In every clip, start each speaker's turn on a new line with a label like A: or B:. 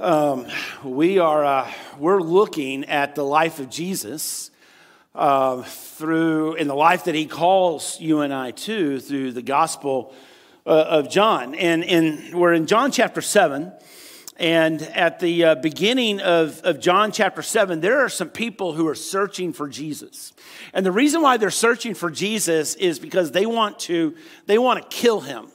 A: Um, we are uh, we're looking at the life of Jesus uh, through in the life that He calls you and I to through the Gospel uh, of John, and and we're in John chapter seven. And at the uh, beginning of, of John chapter 7, there are some people who are searching for Jesus. And the reason why they're searching for Jesus is because they want to, they want to kill him.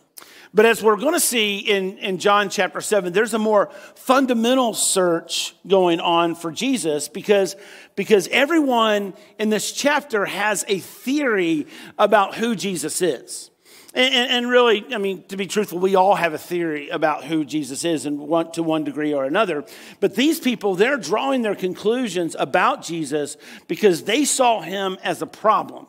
A: But as we're going to see in, in John chapter 7, there's a more fundamental search going on for Jesus because, because everyone in this chapter has a theory about who Jesus is. And, and, really, I mean, to be truthful, we all have a theory about who Jesus is and one, to one degree or another. But these people, they're drawing their conclusions about Jesus because they saw him as a problem.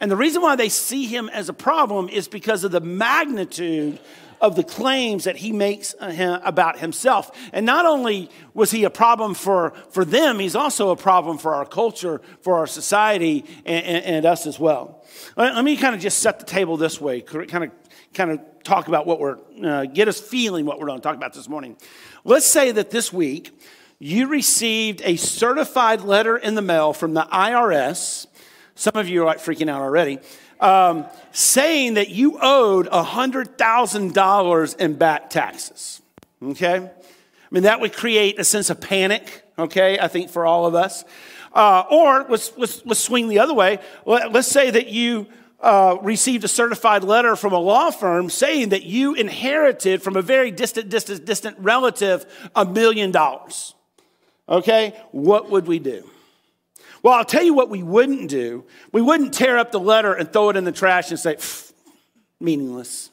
A: And the reason why they see him as a problem is because of the magnitude of the claims that he makes uh, about himself. And not only was he a problem for, for them, he's also a problem for our culture, for our society, and, and, and us as well. Let, let, me kind of just set the table this way, kind of, kind of talk about what we're, uh, get us feeling what we're going to talk about this morning. Let's say that this week you received a certified letter in the mail from the IRS some of you are like freaking out already. Um, saying that you owed $100,000 in back taxes. Okay? I mean, that would create a sense of panic, okay, I think for all of us. Uh, or let's, let's, let's swing the other way. Let, us say that you uh, received a certified letter from a law firm saying that you inherited from a very distant, distant, distant relative a million dollars. Okay? What would we do? Well, I'll tell you what we wouldn't do. We wouldn't tear up the letter and throw it in the trash and say, meaningless.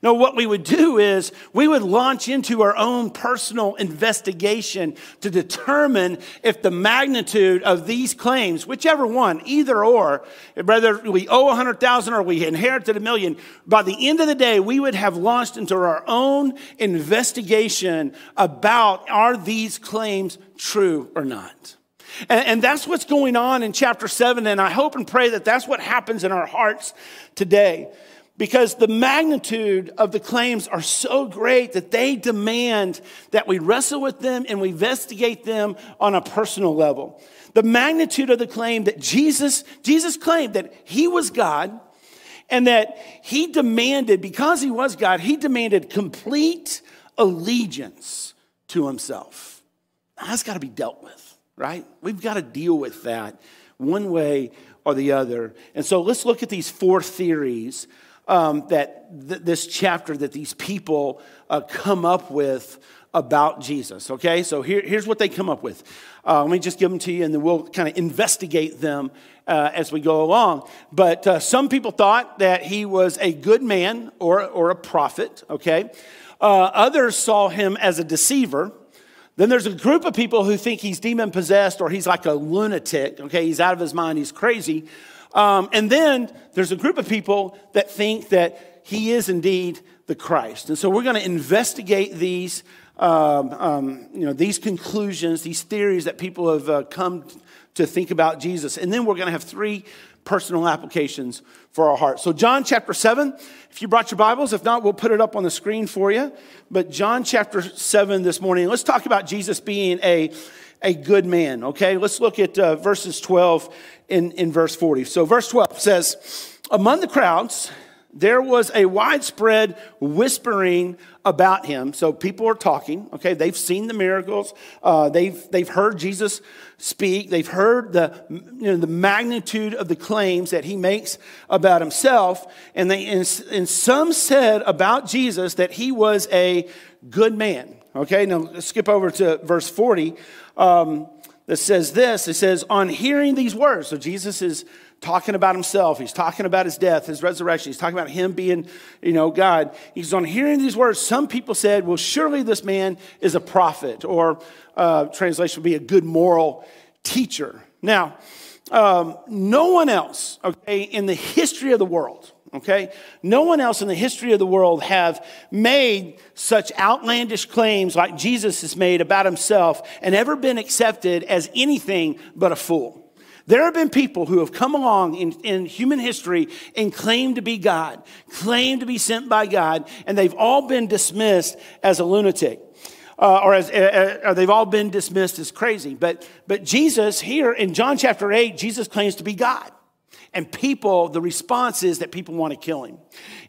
A: No, what we would do is we would launch into our own personal investigation to determine if the magnitude of these claims, whichever one, either or, whether we owe 100,000 or we inherited a million, by the end of the day, we would have launched into our own investigation about are these claims true or not. And, and, that's what's going on in chapter seven. And I hope and pray that that's what happens in our hearts today. Because the magnitude of the claims are so great that they demand that we wrestle with them and we investigate them on a personal level. The magnitude of the claim that Jesus, Jesus claimed that he was God and that he demanded, because he was God, he demanded complete allegiance to himself. That's got to be dealt with right? We've got to deal with that one way or the other. And so let's look at these four theories um, that th- this chapter that these people uh, come up with about Jesus. Okay, so here, here's what they come up with. Uh, let me just give them to you, and then we'll kind of investigate them uh, as we go along. But uh, some people thought that he was a good man or, or a prophet. Okay, uh, others saw him as a deceiver. Then there's a group of people who think he's demon possessed or he's like a lunatic. Okay, he's out of his mind, he's crazy. Um, and then there's a group of people that think that he is indeed the Christ. And so we're going to investigate these, um, um, you know, these conclusions, these theories that people have uh, come to think about Jesus. And then we're going to have three personal applications for our heart. So, John chapter 7, if you brought your Bibles, if not, we'll put it up on the screen for you. But, John chapter 7 this morning, let's talk about Jesus being a, a good man, okay? Let's look at uh, verses 12 in, in verse 40. So, verse 12 says, Among the crowds, there was a widespread whispering about him. So people are talking, okay? They've seen the miracles. Uh, they've, they've heard Jesus speak. They've heard the, you know, the magnitude of the claims that he makes about himself. And, they, and, and some said about Jesus that he was a good man, okay? Now skip over to verse 40 um, that says this. It says, on hearing these words, so Jesus is talking about himself. He's talking about his death, his resurrection. He's talking about him being, you know, God. He's on hearing these words. Some people said, well, surely this man is a prophet, or uh, translation would be a good moral teacher. Now, um, no one else, okay, in the history of the world, okay, no one else in the history of the world have made such outlandish claims like Jesus has made about himself and ever been accepted as anything but a fool. There have been people who have come along in, in human history and claimed to be God, claimed to be sent by God, and they've all been dismissed as a lunatic. uh, or as, uh, uh, they've all been dismissed as crazy. But, but Jesus, here in John chapter 8, Jesus claims to be God. And people, the response is that people want to kill him.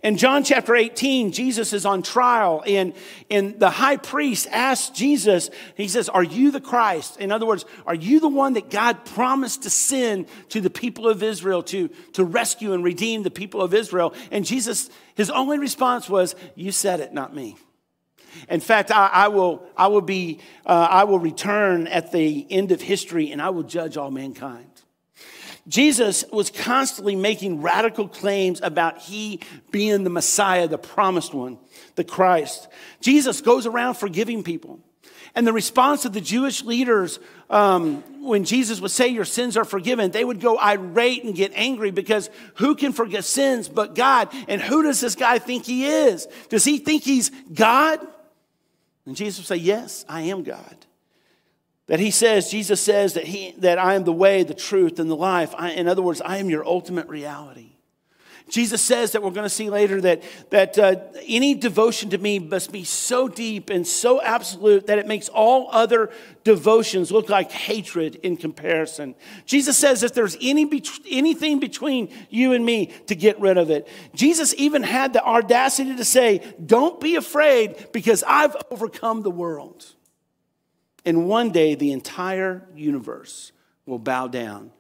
A: In John chapter 18, Jesus is on trial, and, and the high priest asks Jesus, he says, Are you the Christ? In other words, are you the one that God promised to send to the people of Israel to, to rescue and redeem the people of Israel? And Jesus, his only response was, You said it, not me. In fact, I, I will, I, will be, uh, I will return at the end of history and I will judge all mankind. Jesus was constantly making radical claims about he being the Messiah, the promised one, the Christ. Jesus goes around forgiving people. And the response of the Jewish leaders um, when Jesus would say, Your sins are forgiven, they would go irate and get angry because who can forgive sins but God? And who does this guy think he is? Does he think he's God? And Jesus would say, Yes, I am God. That he says, Jesus says that, he, that I am the way, the truth, and the life. I, in other words, I am your ultimate reality. Jesus says that we're going to see later that, that uh, any devotion to me must be so deep and so absolute that it makes all other devotions look like hatred in comparison. Jesus says if there's any be- anything between you and me, to get rid of it. Jesus even had the audacity to say, Don't be afraid because I've overcome the world. And one day, the entire universe will bow down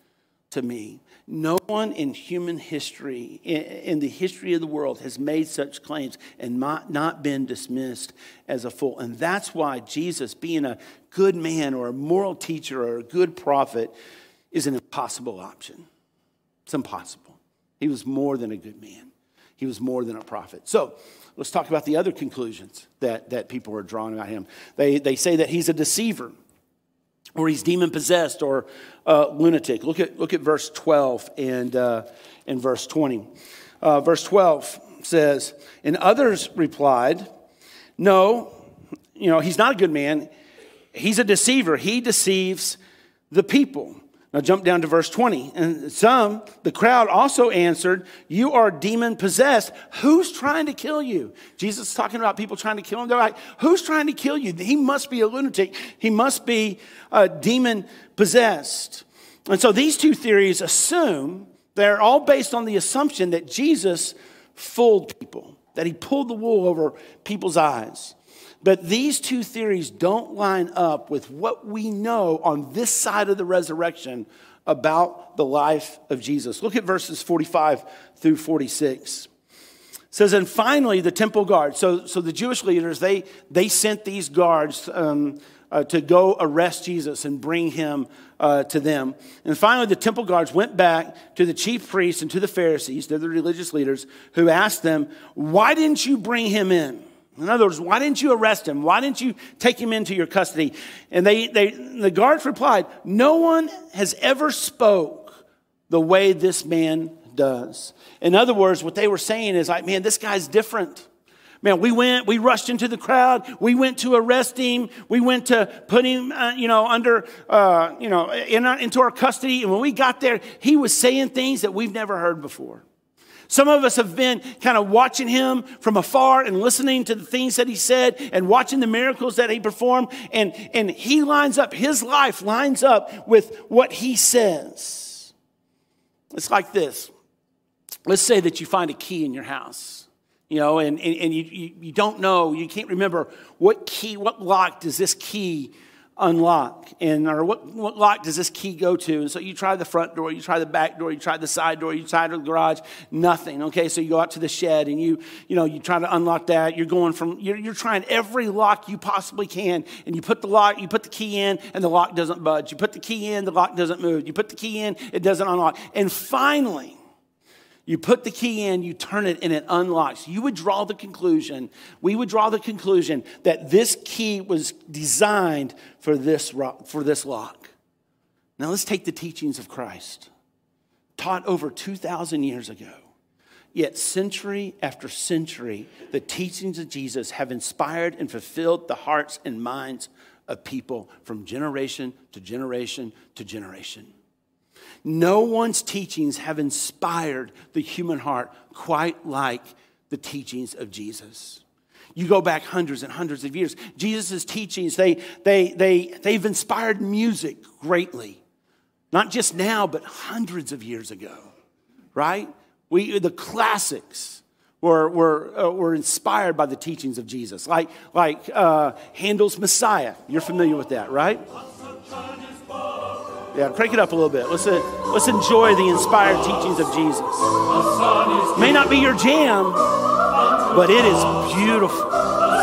A: to me. No one in human history, in the history of the world, has made such claims and not been dismissed as a fool. And that's why Jesus, being a good man or a moral teacher or a good prophet, is an impossible option. It's impossible. He was more than a good man, he was more than a prophet. So, Let's talk about the other conclusions that, that people are drawing about him. They, they say that he's a deceiver, or he's demon possessed, or uh, lunatic. Look at, look at verse 12 and, uh, and verse 20. Uh, verse 12 says, And others replied, No, you know, he's not a good man. He's a deceiver. He deceives the people. Now jump down to verse 20. And some, the crowd also answered, You are demon possessed. Who's trying to kill you? Jesus is talking about people trying to kill him. They're like, Who's trying to kill you? He must be a lunatic. He must be uh, a demon possessed. And so these two theories assume they're all based on the assumption that Jesus fooled people, that he pulled the wool over people's eyes. But these two theories don't line up with what we know on this side of the resurrection about the life of Jesus. Look at verses 45 through 46. It says, and finally, the temple guards. So, so the Jewish leaders, they, they sent these guards um, uh, to go arrest Jesus and bring him uh, to them. And finally, the temple guards went back to the chief priests and to the Pharisees, they're the religious leaders, who asked them, Why didn't you bring him in? In other words, why didn't you arrest him? Why didn't you take him into your custody? And they, they, the guards replied, No one has ever spoke the way this man does. In other words, what they were saying is like, man, this guy's different. Man, we went, we rushed into the crowd. We went to arrest him. We went to put him, uh, you know, under, uh, you know, in our, into our custody. And when we got there, he was saying things that we've never heard before. Some of us have been kind of watching him from afar and listening to the things that he said and watching the miracles that he performed. And, and he lines up, his life lines up with what he says. It's like this. Let's say that you find a key in your house, you know, and, and, and you, you, you don't know, you can't remember what key, what lock does this key unlock. And or what, what lock does this key go to? And so you try the front door you try the back door you try the side door you try the garage nothing okay? So you go out to the shed and you you know you try to unlock that. You're going from you're, you're trying every lock you possibly can and you put the lock you put the key in and the lock doesn't budge. You put the key in the lock doesn't move. You put the key in it doesn't unlock. And finally you put the key in, you turn it, and it unlocks. You would draw the conclusion, we would draw the conclusion that this key was designed for this, rock, for this lock. Now let's take the teachings of Christ, taught over 2,000 years ago. Yet, century after century, the teachings of Jesus have inspired and fulfilled the hearts and minds of people from generation to generation to generation. No one's teachings have inspired the human heart quite like the teachings of Jesus. You go back hundreds and hundreds of years. Jesus' teachings, they, they, they, they've inspired music greatly. Not just now, but hundreds of years ago, right? We, the classics were, were, uh, were inspired by the teachings of Jesus, like, like uh, Handel's Messiah. You're familiar with that, right? Yeah, crank it up a little bit. Let's, uh, let's enjoy the inspired teachings of Jesus. May not be your jam, but it is beautiful.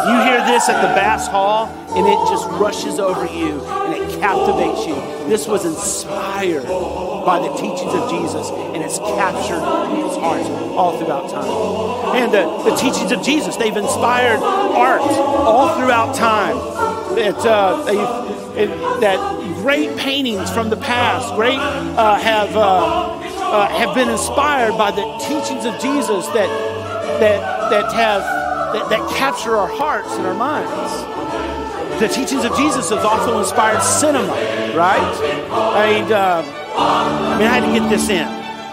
A: You hear this at the Bass Hall, and it just rushes over you and it captivates you. This was inspired by the teachings of Jesus, and it's captured people's hearts all throughout time. And uh, the teachings of Jesus, they've inspired art all throughout time. It, uh, that great paintings from the past, great uh, have uh, uh, have been inspired by the teachings of Jesus that that that have that, that capture our hearts and our minds. The teachings of Jesus have also inspired cinema, right? Uh, I mean, I had to get this in,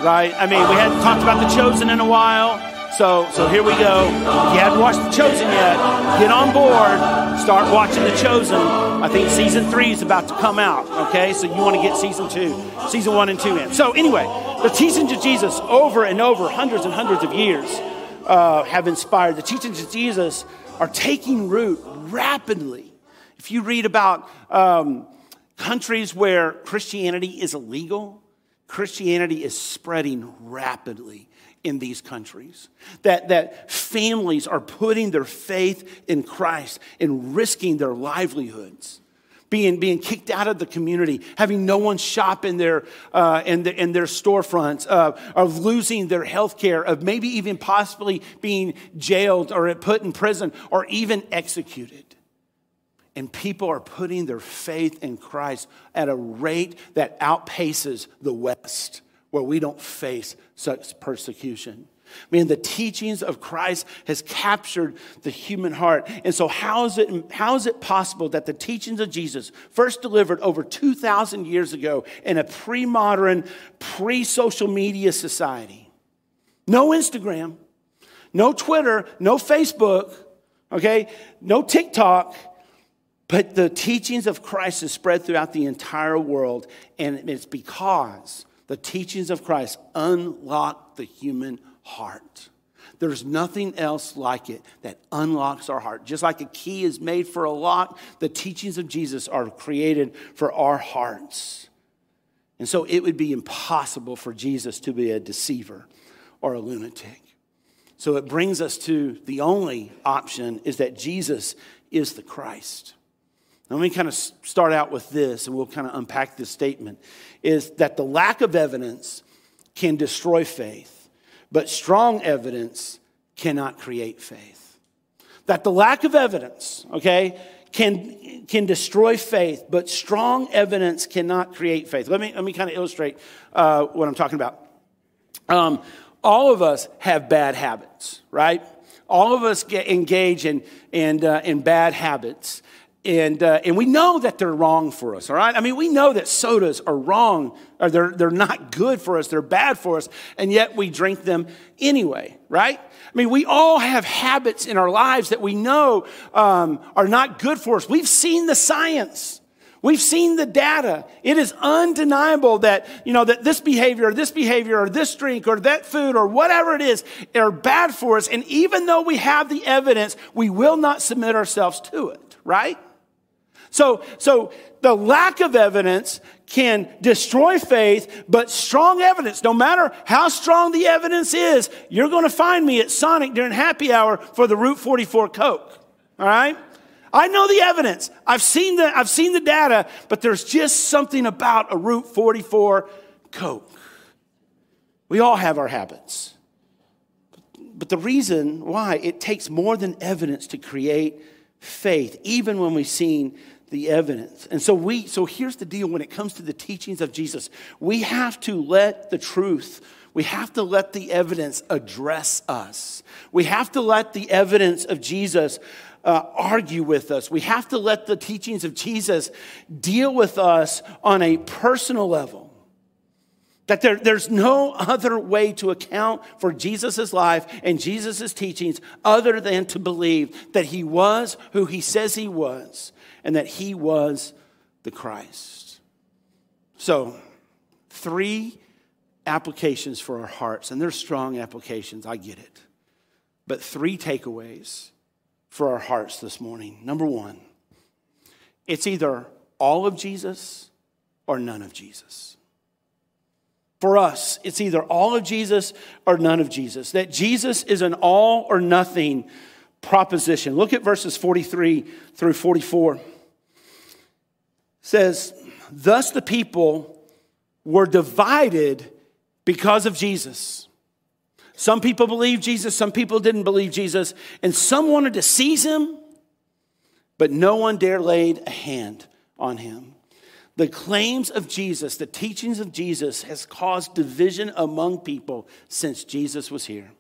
A: right? I mean, we hadn't talked about the chosen in a while. So, so here we go. If you haven't watched The Chosen yet, get on board. Start watching The Chosen. I think season three is about to come out. Okay, so you want to get season two, season one and two in. So anyway, the teachings of Jesus over and over, hundreds and hundreds of years, uh, have inspired. The teachings of Jesus are taking root rapidly. If you read about um, countries where Christianity is illegal, Christianity is spreading rapidly in these countries. That, that families are putting their faith in Christ and risking their livelihoods. Being, being kicked out of the community, having no one shop in their, uh, in, the, in their storefronts, uh, of losing their health care, of maybe even possibly being jailed or put in prison or even executed. And people are putting their faith in Christ at a rate that outpaces the West where we don't face such persecution. I mean, the teachings of Christ has captured the human heart. And so, how is, it, how is it possible that the teachings of Jesus, first delivered over 2,000 years ago in a pre modern, pre social media society, no Instagram, no Twitter, no Facebook, okay, no TikTok, but the teachings of Christ has spread throughout the entire world, and it's because the teachings of Christ unlock the human heart. There's nothing else like it that unlocks our heart. Just like a key is made for a lock, the teachings of Jesus are created for our hearts. And so it would be impossible for Jesus to be a deceiver or a lunatic. So it brings us to the only option is that Jesus is the Christ. Let me kind of start out with this and we'll kind of unpack this statement is that the lack of evidence can destroy faith, but strong evidence cannot create faith. That the lack of evidence, okay, can, can destroy faith, but strong evidence cannot create faith. Let me, let me kind of illustrate uh, what I'm talking about. Um, all of us have bad habits, right? All of us get engaged in, in, uh, in bad habits and, uh, and we know that they're wrong for us, all right? I mean, we know that sodas are wrong, or they're, they're not good for us, they're bad for us, and yet we drink them anyway, right? I mean, we all have habits in our lives that we know um, are not good for us. We've seen the science. We've seen the data. It is undeniable that, you know, that this behavior or this behavior or this drink or that food or whatever it is are bad for us. And even though we have the evidence, we will not submit ourselves to it, right? So, so the lack of evidence can destroy faith, but strong evidence, no matter how strong the evidence is, you're going to find me at Sonic during happy hour for the Route 44 Coke. All right? I know the evidence. I've seen the, I've seen the data, but there's just something about a Route 44 Coke. We all have our habits. But the reason why it takes more than evidence to create faith, even when we've seen the evidence. And so we so here's the deal when it comes to the teachings of Jesus. We have to let the truth we have to let the evidence address us. We have to let the evidence of Jesus uh, argue with us. We have to let the teachings of Jesus deal with us on a personal level. That there, there's no other way to account for Jesus' life and Jesus' teachings other than to believe that he was who he says he was and that he was the Christ. So, three applications for our hearts, and they're strong applications, I get it. But three takeaways for our hearts this morning. Number one, it's either all of Jesus or none of Jesus. For us, it's either all of Jesus or none of Jesus. That Jesus is an all or nothing proposition. Look at verses 43 through 44. It says, Thus the people were divided because of Jesus. Some people believed Jesus, some people didn't believe Jesus, and some wanted to seize him, but no one dare laid a hand on him. The claims of Jesus, the teachings of Jesus has caused division among people since Jesus was here.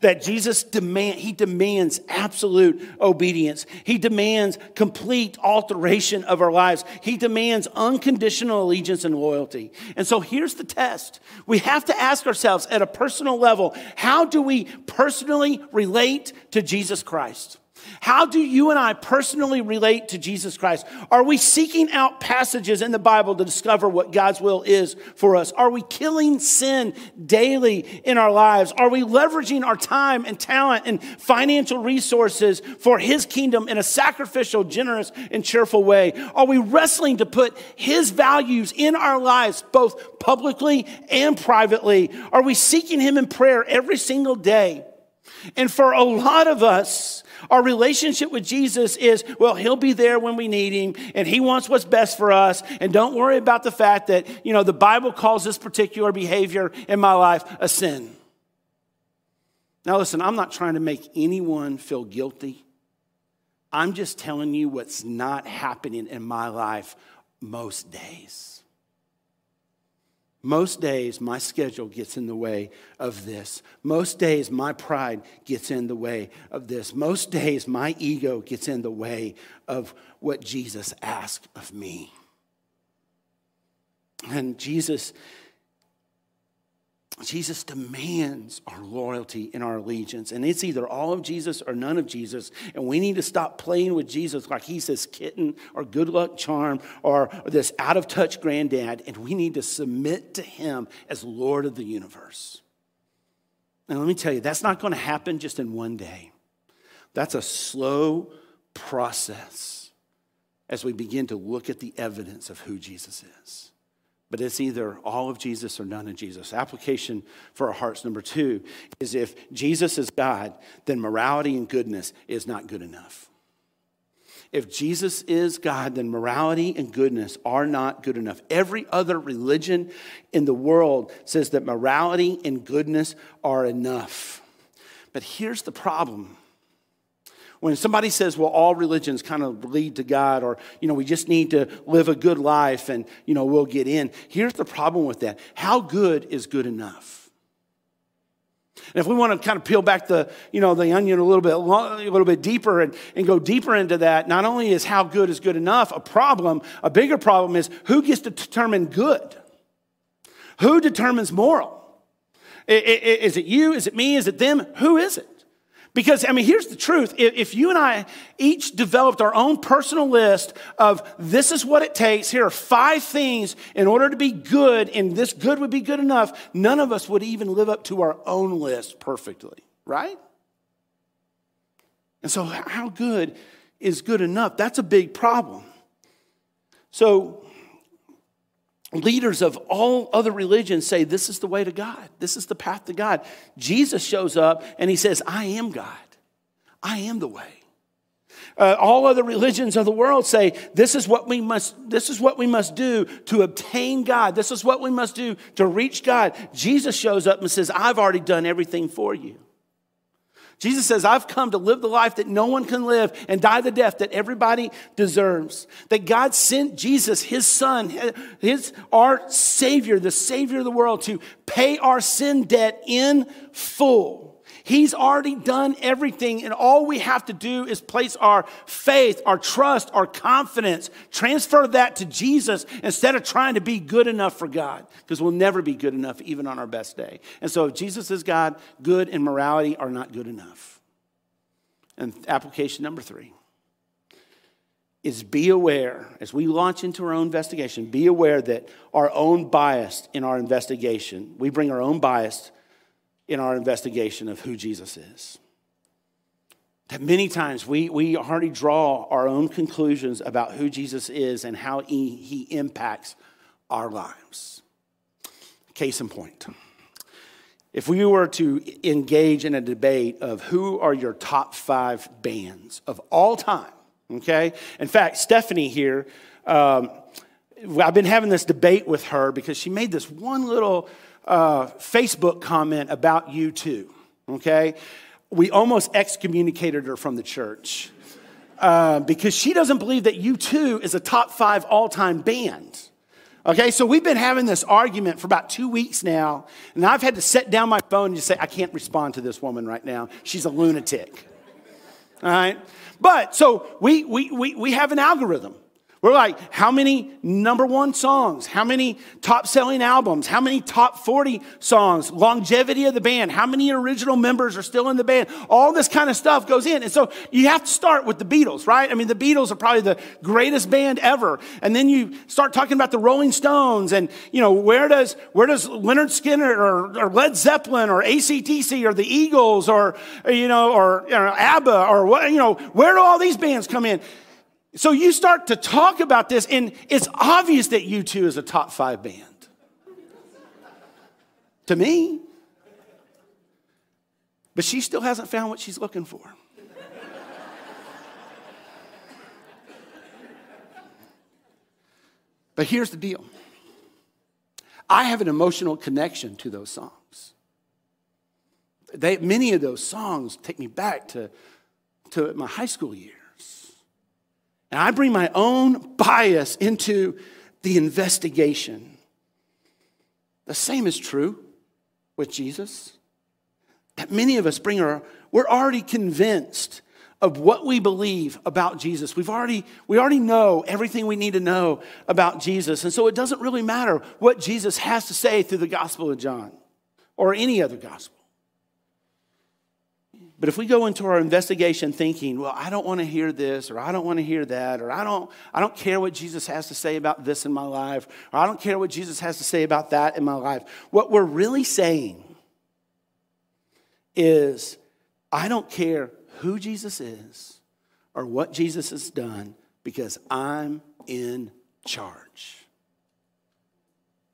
A: That Jesus demand, he demands absolute obedience. He demands complete alteration of our lives. He demands unconditional allegiance and loyalty. And so here's the test. We have to ask ourselves at a personal level, how do we personally relate to Jesus Christ? How do you and I personally relate to Jesus Christ? Are we seeking out passages in the Bible to discover what God's will is for us? Are we killing sin daily in our lives? Are we leveraging our time and talent and financial resources for His kingdom in a sacrificial, generous, and cheerful way? Are we wrestling to put His values in our lives, both publicly and privately? Are we seeking Him in prayer every single day? And for a lot of us, our relationship with Jesus is, well, he'll be there when we need him and he wants what's best for us. And don't worry about the fact that, you know, the Bible calls this particular behavior in my life a sin. Now, listen, I'm not trying to make anyone feel guilty. I'm just telling you what's not happening in my life most days. Most days, my schedule gets in the way of this. Most days, my pride gets in the way of this. Most days, my ego gets in the way of what Jesus asked of me. And Jesus Jesus demands our loyalty and our allegiance. And it's either all of Jesus or none of Jesus. And we need to stop playing with Jesus like he's this kitten or good luck charm or, this out of touch granddad. And we need to submit to him as Lord of the universe. And let me tell you, that's not going to happen just in one day. That's a slow process as we begin to look at the evidence of who Jesus is. But it's either all of Jesus or none of Jesus. Application for our hearts, number two, is if Jesus is God, then morality and goodness is not good enough. If Jesus is God, then morality and goodness are not good enough. Every other religion in the world says that morality and goodness are enough. But here's the problem when somebody says, well, all religions kind of lead to God, or, you know, we just need to live a good life and, you know, we'll get in. Here's the problem with that how good is good enough? And if we want to kind of peel back the, you know, the onion a little bit, a little bit deeper and, and go deeper into that, not only is how good is good enough a problem, a bigger problem is who gets to determine good? Who determines moral? Is it you? Is it me? Is it them? Who is it? Because, I mean, here's the truth. If you and I each developed our own personal list of this is what it takes, here are five things in order to be good, and this good would be good enough, none of us would even live up to our own list perfectly, right? And so, how good is good enough? That's a big problem. So, leaders of all other religions say this is the way to God, this is the path to God. Jesus shows up and he says, I am God, I am the way. Uh, all other religions of the world say this is what we must this is what we must do to obtain god. This is what we must do to reach god. Jesus shows up and says i've already done everything for you Jesus says, I've come to live the life that no one can live and die the death that everybody deserves. That God sent Jesus, his son, his, our Savior, the Savior of the world, to pay our sin debt in full. He's already done everything, and all we have to do is place our faith, our trust, our confidence, transfer that to Jesus instead of trying to be good enough for God, because we'll never be good enough even on our best day. And so, if Jesus is God, good and morality are not good enough. And application number three is be aware, as we launch into our own investigation, be aware that our own bias in our investigation, we bring our own bias in our investigation of who Jesus is. That many times we, we already draw our own conclusions about who Jesus is and how he, he impacts our lives. Case in point. If we were to engage in a debate of who are your top five bands of all time, okay? In fact, Stephanie here, um, I've been having this debate with her because she made this one little uh, Facebook comment about U2, okay? We almost excommunicated her from the church uh, because she doesn't believe that U2 is a top five all time band. Okay, so we've been having this argument for about two weeks now, and I've had to set down my phone and just say, I can't respond to this woman right now. She's a lunatic. All right? But so we, we, we, we have an algorithm. We're like, how many number one songs? How many top selling albums? How many top 40 songs? Longevity of the band? How many original members are still in the band? All this kind of stuff goes in. And so you have to start with the Beatles, right? I mean, the Beatles are probably the greatest band ever. And then you start talking about the Rolling Stones and, you know, where does, where does Lynyrd Skynyrd or, or Led Zeppelin or ACDC or the Eagles or, you know, or know, ABBA or what, you know, where do all these bands come in? So you start to talk about this, and it's obvious that U2 is a top five band. to me. But she still hasn't found what she's looking for. but here's the deal I have an emotional connection to those songs. They, many of those songs take me back to, to my high school years. And I bring my own bias into the investigation. The same is true with Jesus. That many of us bring our, we're already convinced of what we believe about Jesus. We've already, we already know everything we need to know about Jesus. And so it doesn't really matter what Jesus has to say through the Gospel of John or any other gospel. But if we go into our investigation thinking, well, I don't want to hear this, or I don't want to hear that, or I don't, I don't care what Jesus has to say about this in my life, or I don't care what Jesus has to say about that in my life, what we're really saying is, I don't care who Jesus is or what Jesus has done because I'm in charge.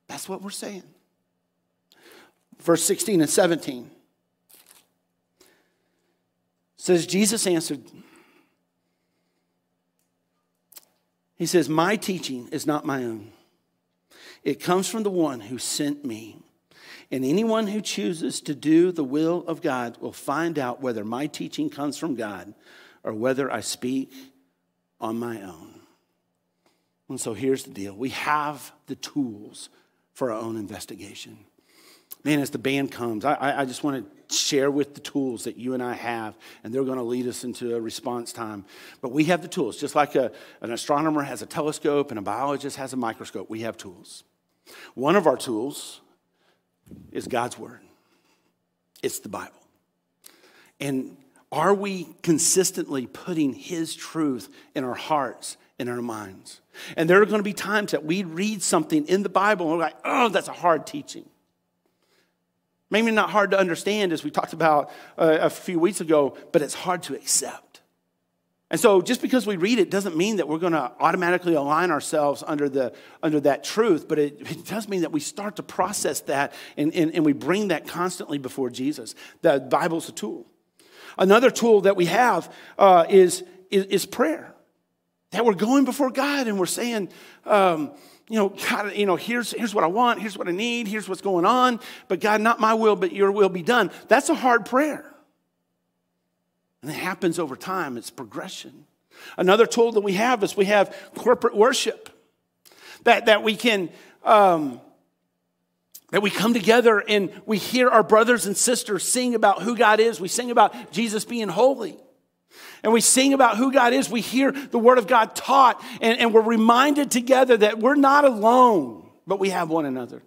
A: That's what we're saying. Verse 16 and 17 says Jesus answered He says, "My teaching is not my own. It comes from the one who sent me. And anyone who chooses to do the will of God will find out whether my teaching comes from God or whether I speak on my own." And so here's the deal. We have the tools for our own investigation man, as the band comes, I, I just want to share with the tools that you and I have, and they're going to lead us into a response time. But we have the tools, just like a, an astronomer has a telescope and a biologist has a microscope. We have tools. One of our tools is God's Word, it's the Bible. And are we consistently putting His truth in our hearts, in our minds? And there are going to be times that we read something in the Bible and we're like, oh, that's a hard teaching. Maybe not hard to understand, as we talked about uh, a few weeks ago, but it's hard to accept. And so, just because we read it doesn't mean that we're going to automatically align ourselves under, the, under that truth, but it, it does mean that we start to process that and, and, and we bring that constantly before Jesus. The Bible's a tool. Another tool that we have uh, is, is, is, prayer. That we're going before God and we're saying, um, you know, God, you know, here's, here's what I want, here's what I need, here's what's going on, but God, not my will, but your will be done. That's a hard prayer. And it happens over time, it's progression. Another tool that we have is we have corporate worship. That, that we can um, That we come together and we hear our brothers and sisters sing about who God is. We sing about Jesus being holy. And we sing about who God is. We hear the Word of God taught. And, and we're reminded together that we're not alone, but we have one another.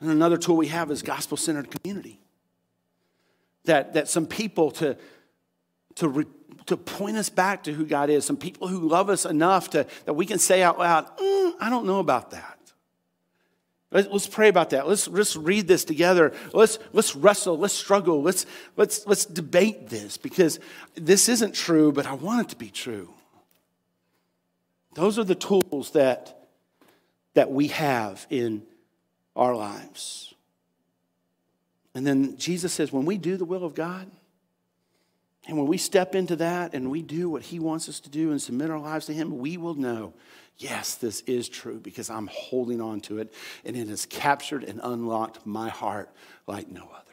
A: And another tool we have is gospel centered community. That, that some people to, to, re, to point us back to who God is, some people who love us enough to, that we can say out loud, mm, I don't know about that. Let's pray about that. Let's, let's read this together. Let's, let's wrestle. Let's struggle. Let's, let's, let's debate this because this isn't true, but I want it to be true. Those are the tools that, that we have in our lives. And then Jesus says, when we do the will of God, and when we step into that and we do what He wants us to do and submit our lives to Him, we will know yes, this is true because I'm holding on to it and it has captured and unlocked my heart like no other.